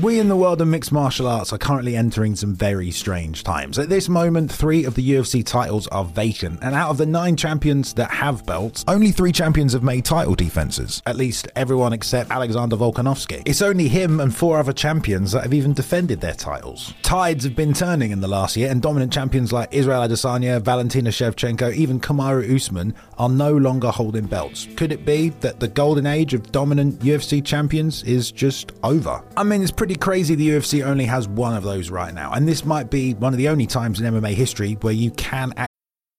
We in the world of mixed martial arts are currently entering some very strange times. At this moment, three of the UFC titles are vacant, and out of the nine champions that have belts, only three champions have made title defenses. At least everyone except Alexander Volkanovski. It's only him and four other champions that have even defended their titles. Tides have been turning in the last year, and dominant champions like Israel Adesanya, Valentina Shevchenko, even Kamaru Usman are no longer holding belts. Could it be that the golden age of dominant UFC champions is just over? I mean, it's pretty crazy the UFC only has one of those right now, and this might be one of the only times in MMA history where you can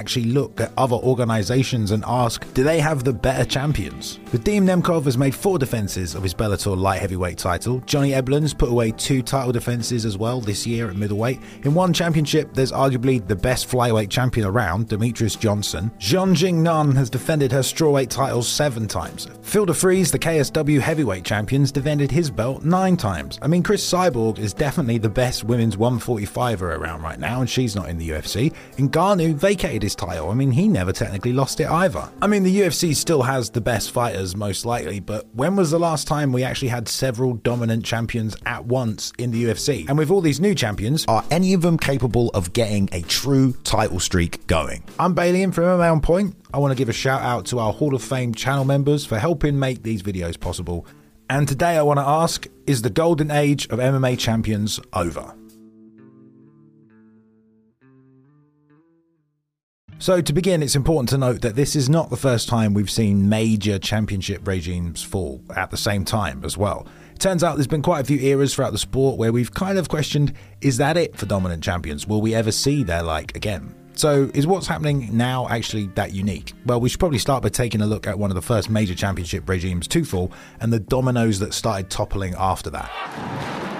actually look at other organizations and ask, do they have the better champions? Vadim Nemkov has made four defenses of his Bellator light heavyweight title. Johnny Eblen's put away two title defenses as well this year at middleweight. In one championship, there's arguably the best flyweight champion around, Demetrious Johnson. Xiong Jingnan has defended her strawweight titles seven times. Phil De Fries, the KSW heavyweight champions, defended his belt nine times. I mean, Cris Cyborg is definitely the best women's 145er around right now, and she's not in the UFC. Ngannou vacated his title. I mean, he never technically lost it either. I mean, the UFC still has the best fighters, most likely, but when was the last time we actually had several dominant champions at once in the UFC? And with all these new champions, are any of them capable of getting a true title streak going? I'm Bailey and from MMA On Point. I want to give a shout out to our Hall of Fame channel members for helping make these videos possible. And today I want to ask Is the golden age of MMA champions over? So, to begin, it's important to note that this is not the first time we've seen major championship regimes fall at the same time as well. It turns out there's been quite a few eras throughout the sport where we've kind of questioned is that it for dominant champions? Will we ever see their like again? So, is what's happening now actually that unique? Well, we should probably start by taking a look at one of the first major championship regimes to fall and the dominoes that started toppling after that.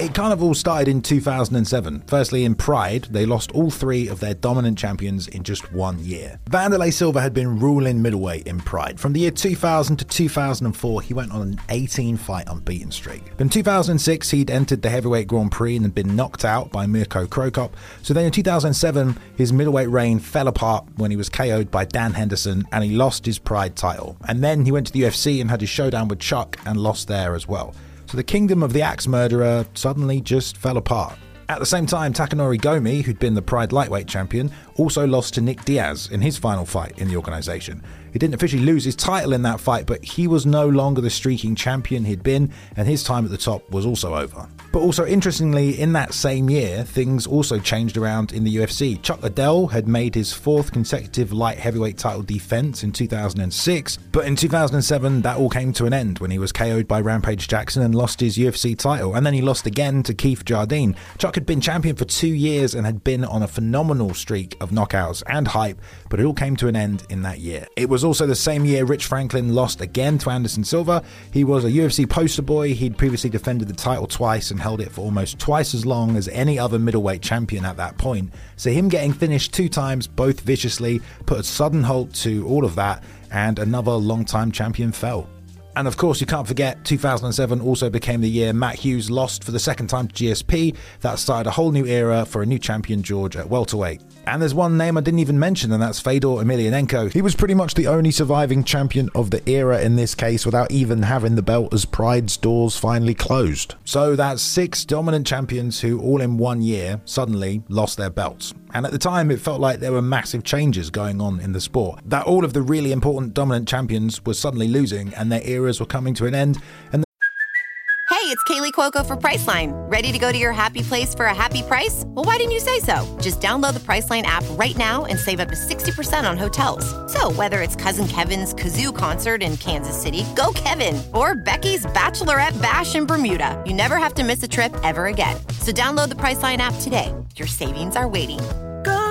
It kind of all started in 2007. Firstly, in Pride, they lost all three of their dominant champions in just one year. Wanderlei Silva had been ruling middleweight in Pride. From the year 2000 to 2004, he went on an 18 fight unbeaten streak. In 2006, he'd entered the heavyweight Grand Prix and been knocked out by Mirko Cro Cop. So then in 2007, his middleweight reign fell apart when he was KO'd by Dan Henderson and he lost his Pride title. And then he went to the UFC and had his showdown with Chuck and lost there as well. The kingdom of the axe murderer suddenly just fell apart. At the same time, Takanori Gomi, who'd been the Pride lightweight champion, also lost to Nick Diaz in his final fight in the organisation. He didn't officially lose his title in that fight, but he was no longer the streaking champion he'd been, and his time at the top was also over. But also, interestingly, in that same year, things also changed around in the UFC. Chuck Liddell had made his fourth consecutive light heavyweight title defense in 2006, but in 2007, that all came to an end when he was KO'd by Rampage Jackson and lost his UFC title, and then he lost again to Keith Jardine. Chuck had been champion for two years and had been on a phenomenal streak of knockouts and hype, but it all came to an end in that year. It was also the same year Rich Franklin lost again to Anderson Silva. He was a UFC poster boy. He'd previously defended the title twice and held it for almost twice as long as any other middleweight champion at that point. So him getting finished two times, both viciously, put a sudden halt to all of that, and another long-time champion fell. And of course, you can't forget 2007 also became the year Matt Hughes lost for the second time to GSP. That started a whole new era for a new champion, George, at welterweight. And there's one name I didn't even mention, and that's Fedor Emelianenko. He was pretty much the only surviving champion of the era in this case without even having the belt as Pride's doors finally closed. So that's six dominant champions who, all in one year, suddenly lost their belts. And at the time, it felt like there were massive changes going on in the sport. That all of the really important dominant champions were suddenly losing and their eras were coming to an end. And Hey, it's Kaley Cuoco for Priceline. Ready to go to your happy place for a happy price? Well, why didn't you say so? Just download the Priceline app right now and save up to 60% on hotels. So, whether it's Cousin Kevin's Kazoo concert in Kansas City, go Kevin, or Becky's Bachelorette Bash in Bermuda, you never have to miss a trip ever again. So, download the Priceline app today. Your savings are waiting.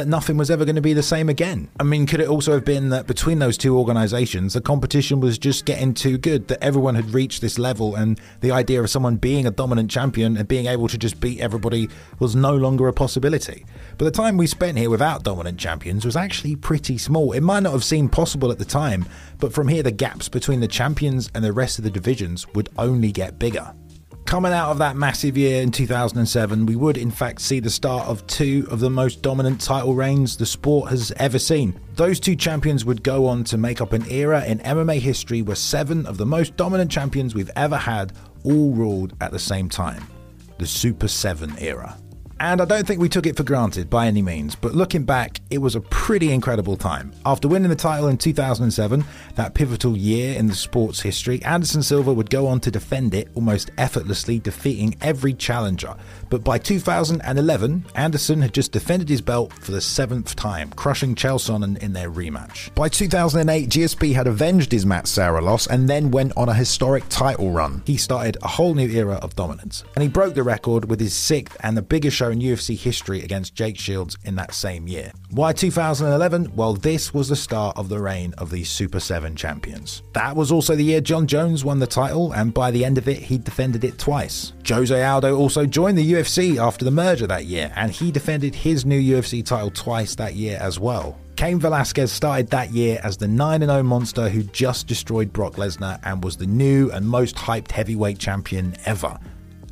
Nothing was ever going to be the same again. I mean, could it also have been that between those two organizations, the competition was just getting too good, that everyone had reached this level, and the idea of someone being a dominant champion and being able to just beat everybody was no longer a possibility? But the time we spent here without dominant champions was actually pretty small. It might not have seemed possible at the time, but from here, the gaps between the champions and the rest of the divisions would only get bigger. Coming out of that massive year in 2007, we would in fact see the start of two of the most dominant title reigns the sport has ever seen. Those two champions would go on to make up an era in MMA history where seven of the most dominant champions we've ever had all ruled at the same time. The Super 7 era. And I don't think we took it for granted by any means, but looking back, it was a pretty incredible time. After winning the title in 2007, that pivotal year in the sport's history, Anderson Silva would go on to defend it almost effortlessly, defeating every challenger. But by 2011, Anderson had just defended his belt for the seventh time, crushing Chael Sonnen in their rematch. By 2008, GSP had avenged his Matt Serra loss and then went on a historic title run. He started a whole new era of dominance, and he broke the record with his sixth and the biggest show in UFC history against Jake Shields in that same year. Why 2011? Well, this was the start of the reign of the Super 7 champions. That was also the year Jon Jones won the title, and by the end of it, he defended it twice. Jose Aldo also joined the UFC after the merger that year, and he defended his new UFC title twice that year as well. Cain Velasquez started that year as the 9 0 monster who just destroyed Brock Lesnar and was the new and most hyped heavyweight champion ever.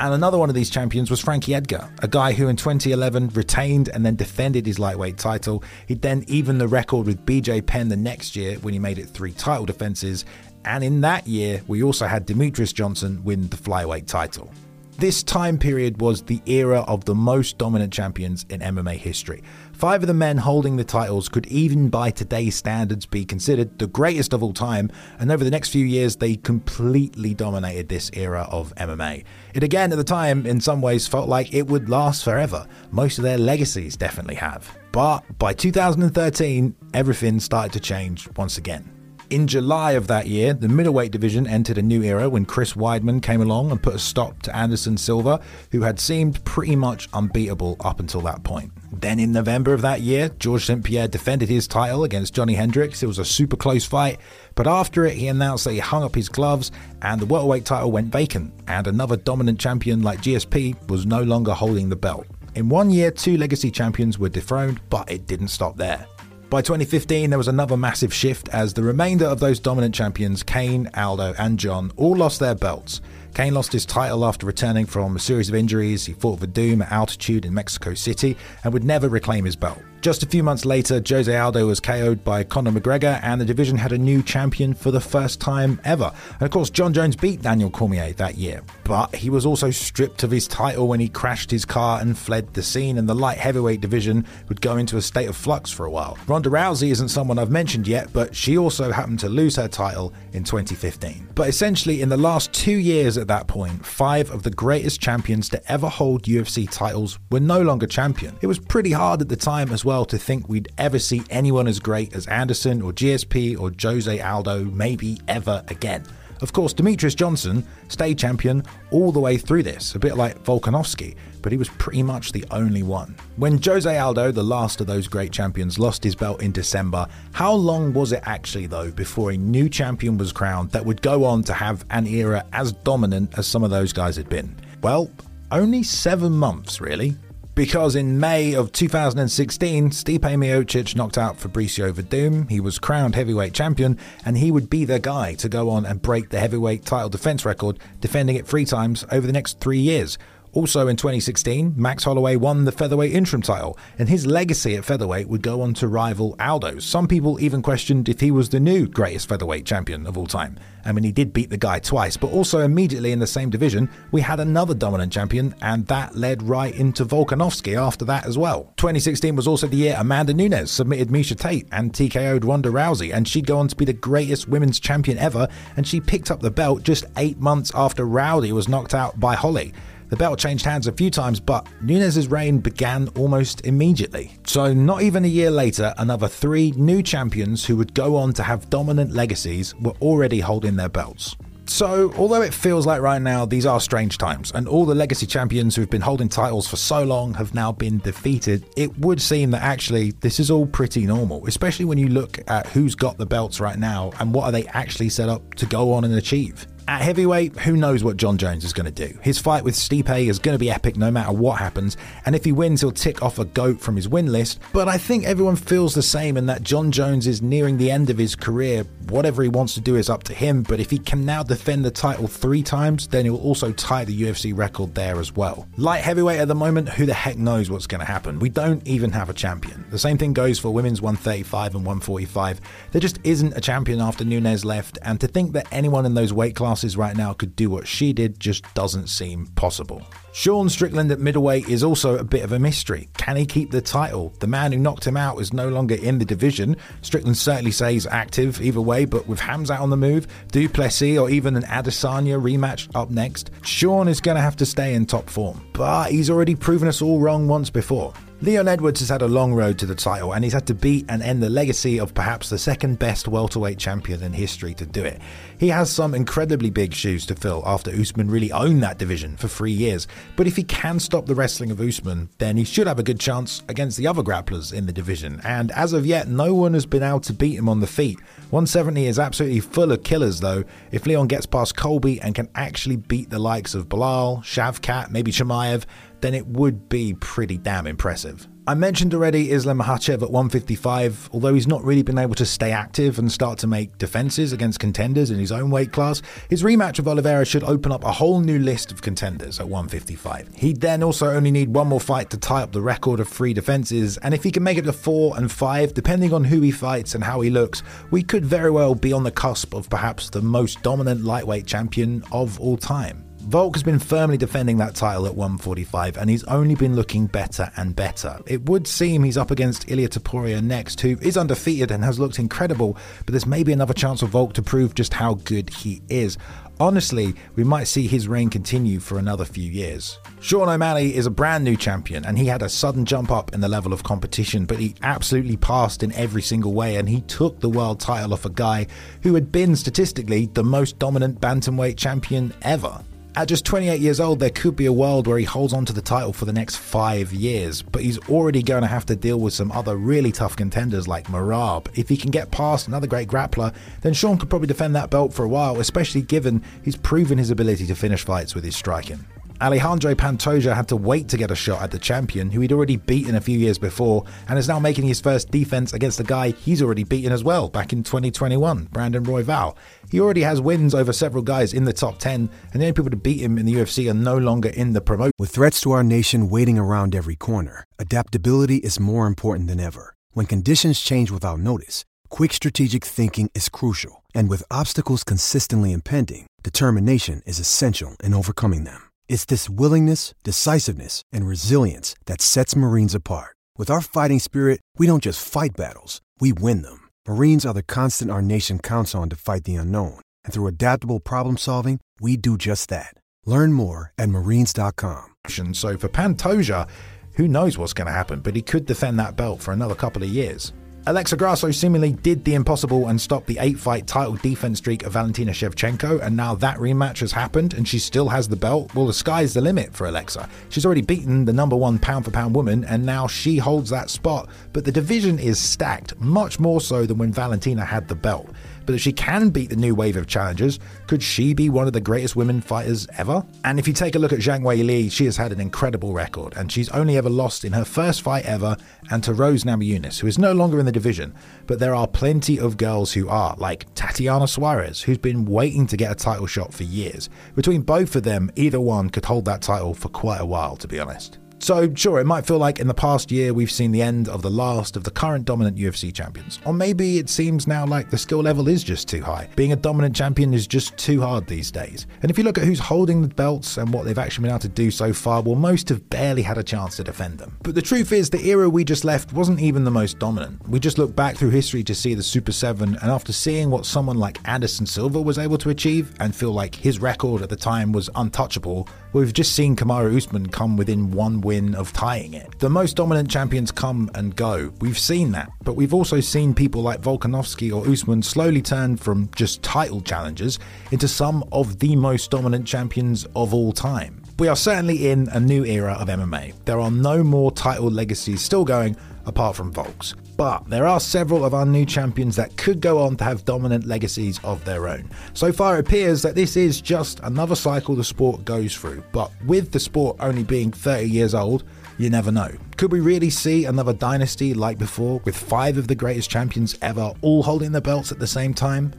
And another one of these champions was Frankie Edgar, a guy who in 2011 retained and then defended his lightweight title. He'd then even the record with BJ Penn the next year when he made it three title defenses. And in that year, we also had Demetrious Johnson win the flyweight title. This time period was the era of the most dominant champions in MMA history. Five of the men holding the titles could, even by today's standards, be considered the greatest of all time, and over the next few years, they completely dominated this era of MMA. It again, at the time, in some ways, felt like it would last forever. Most of their legacies definitely have. But by 2013, everything started to change once again. In July of that year, the middleweight division entered a new era when Chris Weidman came along and put a stop to Anderson Silva, who had seemed pretty much unbeatable up until that point. Then in November of that year, George St. Pierre defended his title against Johnny Hendricks. It was a super close fight, but after it, he announced that he hung up his gloves and the welterweight title went vacant, and another dominant champion like GSP was no longer holding the belt. In one year, two legacy champions were dethroned, but it didn't stop there. By 2015, there was another massive shift as the remainder of those dominant champions, Cain, Aldo, and Jon, all lost their belts. Cain lost his title after returning from a series of injuries. He fought Werdum at altitude in Mexico City and would never reclaim his belt. Just a few months later, Jose Aldo was KO'd by Conor McGregor, and the division had a new champion for the first time ever. And of course, Jon Jones beat Daniel Cormier that year, but he was also stripped of his title when he crashed his car and fled the scene, and the light heavyweight division would go into a state of flux for a while. Ronda Rousey isn't someone I've mentioned yet, but she also happened to lose her title in 2015. But essentially, in the last two years at that point, five of the greatest champions to ever hold UFC titles were no longer champion. It was pretty hard at the time as well well to think we'd ever see anyone as great as Anderson or GSP or Jose Aldo, maybe ever again. Of course, Demetrious Johnson stayed champion all the way through this, a bit like Volkanovski, but he was pretty much the only one. When Jose Aldo, the last of those great champions, lost his belt in December, how long was it actually, though, before a new champion was crowned that would go on to have an era as dominant as some of those guys had been? Well, only seven months, really because in May of 2016, Stipe Miocic knocked out Fabricio Werdum. He was crowned heavyweight champion, and he would be the guy to go on and break the heavyweight title defense record, defending it three times over the next three years. Also in 2016, Max Holloway won the featherweight interim title, and his legacy at featherweight would go on to rival Aldo's. Some people even questioned if he was the new greatest featherweight champion of all time. I mean, he did beat the guy twice, but also immediately in the same division, we had another dominant champion, and that led right into Volkanovski after that as well. 2016 was also the year Amanda Nunes submitted Miesha Tate and TKO'd Ronda Rousey, and she'd go on to be the greatest women's champion ever, and she picked up the belt just eight months after Rowdy was knocked out by Holly. The belt changed hands a few times, but Nunes's reign began almost immediately. So, not even a year later, another three new champions who would go on to have dominant legacies were already holding their belts. So, although it feels like right now these are strange times, and all the legacy champions who've been holding titles for so long have now been defeated, it would seem that actually this is all pretty normal, especially when you look at who's got the belts right now and what are they actually set up to go on and achieve. At heavyweight, who knows what Jon Jones is going to do? His fight with Stipe is going to be epic no matter what happens, and if he wins, he'll tick off a GOAT from his win list. But I think everyone feels the same in that Jon Jones is nearing the end of his career. Whatever he wants to do is up to him, but if he can now defend the title three times, then he'll also tie the UFC record there as well. Light heavyweight at the moment, who the heck knows what's going to happen? We don't even have a champion. The same thing goes for women's 135 and 145. There just isn't a champion after Nunes left, and to think that anyone in those weight classes right now could do what she did just doesn't seem possible. Sean Strickland at middleweight is also a bit of a mystery. Can he keep the title? The man who knocked him out is no longer in the division. Strickland certainly says active either way, but with Hamzat on the move, Du Plessis or even an Adesanya rematch up next, Sean is going to have to stay in top form. But he's already proven us all wrong once before. Leon Edwards has had a long road to the title and he's had to beat and end the legacy of perhaps the second best welterweight champion in history to do it. He has some incredibly big shoes to fill after Usman really owned that division for three years, but if he can stop the wrestling of Usman, then he should have a good chance against the other grapplers in the division. And as of yet, no one has been able to beat him on the feet. 170 is absolutely full of killers though. If Leon gets past Colby and can actually beat the likes of Belal, Shavkat, maybe Chimaev, then it would be pretty damn impressive. I mentioned already Islam Makhachev at 155, although he's not really been able to stay active and start to make defenses against contenders in his own weight class. His rematch with Oliveira should open up a whole new list of contenders at 155. He'd then also only need one more fight to tie up the record of three defenses, and if he can make it to four and five, depending on who he fights and how he looks, we could very well be on the cusp of perhaps the most dominant lightweight champion of all time. Volk has been firmly defending that title at 145 and he's only been looking better and better. It would seem he's up against Ilya Topuria next, who is undefeated and has looked incredible, but there's maybe another chance for Volk to prove just how good he is. Honestly, we might see his reign continue for another few years. Sean O'Malley is a brand new champion and he had a sudden jump up in the level of competition, but he absolutely passed in every single way and he took the world title off a guy who had been statistically the most dominant bantamweight champion ever. At just 28 years old, there could be a world where he holds on to the title for the next five years, but he's already going to have to deal with some other really tough contenders like Merab. If he can get past another great grappler, then Sean could probably defend that belt for a while, especially given he's proven his ability to finish fights with his striking. Alejandro Pantoja had to wait to get a shot at the champion, who he'd already beaten a few years before, and is now making his first defense against a guy he's already beaten as well back in 2021, Brandon Royval. He already has wins over several guys in the top 10, and the only people to beat him in the UFC are no longer in the promotion. With threats to our nation waiting around every corner, adaptability is more important than ever. When conditions change without notice, quick strategic thinking is crucial, and with obstacles consistently impending, determination is essential in overcoming them. It's this willingness, decisiveness, and resilience that sets Marines apart. With our fighting spirit, we don't just fight battles, we win them. Marines are the constant our nation counts on to fight the unknown. And through adaptable problem solving, we do just that. Learn more at marines.com. So for Pantoja, who knows what's going to happen, but he could defend that belt for another couple of years. Alexa Grasso seemingly did the impossible and stopped the eight fight title defense streak of Valentina Shevchenko, and now that rematch has happened and she still has the belt. Well, the sky's the limit for Alexa. She's already beaten the number one pound for pound woman, and now she holds that spot. But the division is stacked, much more so than when Valentina had the belt. But if she can beat the new wave of challengers, could she be one of the greatest women fighters ever? And if you take a look at Zhang Weili, she has had an incredible record, and she's only ever lost in her first fight ever, and to Rose Namajunas, who is no longer in the division. But there are plenty of girls who are, like Tatiana Suarez, who's been waiting to get a title shot for years. Between both of them, either one could hold that title for quite a while, to be honest. So, sure, it might feel like in the past year we've seen the end of the last of the current dominant UFC champions. Or maybe it seems now like the skill level is just too high. Being a dominant champion is just too hard these days. And if you look at who's holding the belts and what they've actually been able to do so far, well, most have barely had a chance to defend them. But the truth is, the era we just left wasn't even the most dominant. We just look back through history to see the Super 7, and after seeing what someone like Anderson Silva was able to achieve and feel like his record at the time was untouchable, We've just seen Kamaru Usman come within one win of tying it. The most dominant champions come and go. We've seen that. But we've also seen people like Volkanovski or Usman slowly turn from just title challengers into some of the most dominant champions of all time. We are certainly in a new era of MMA. There are no more title legacies still going apart from Volks. But there are several of our new champions that could go on to have dominant legacies of their own. So far, it appears that this is just another cycle the sport goes through. But with the sport only being 30 years old, you never know. Could we really see another dynasty like before, with five of the greatest champions ever all holding the belts at the same time?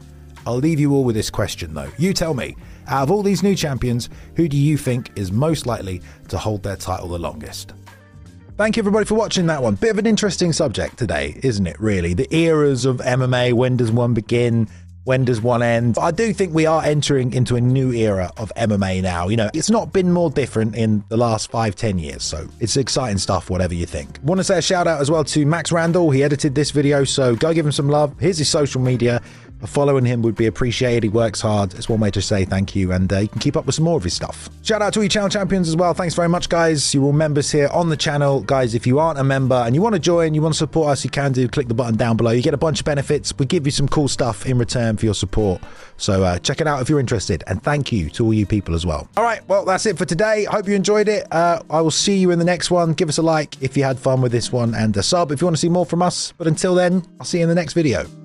I'll leave you all with this question though. You tell me, out of all these new champions, who do you think is most likely to hold their title the longest? Thank you everybody for watching that one. Bit of an interesting subject today, isn't it, really? The eras of MMA, when does one begin? When does one end? I do think we are entering into a new era of MMA now. You know, it's not been more different in the last five, ten years. So it's exciting stuff, whatever you think. Want to say a shout out as well to Max Randall. He edited this video, so go give him some love. Here's his social media. Following him would be appreciated. He works hard. It's one way to say thank you, and uh, you can keep up with some more of his stuff. Shout out to each channel champions as well. Thanks very much, guys. You're all members here on the channel. Guys, if you aren't a member and you want to join, you want to support us, you can do. Click the button down below. You get a bunch of benefits. We give you some cool stuff in return for your support. So uh, check it out if you're interested. And thank you to all you people as well. All right, well, that's it for today. Hope you enjoyed it. Uh, I will see you in the next one. Give us a like if you had fun with this one and a sub if you want to see more from us. But until then, I'll see you in the next video.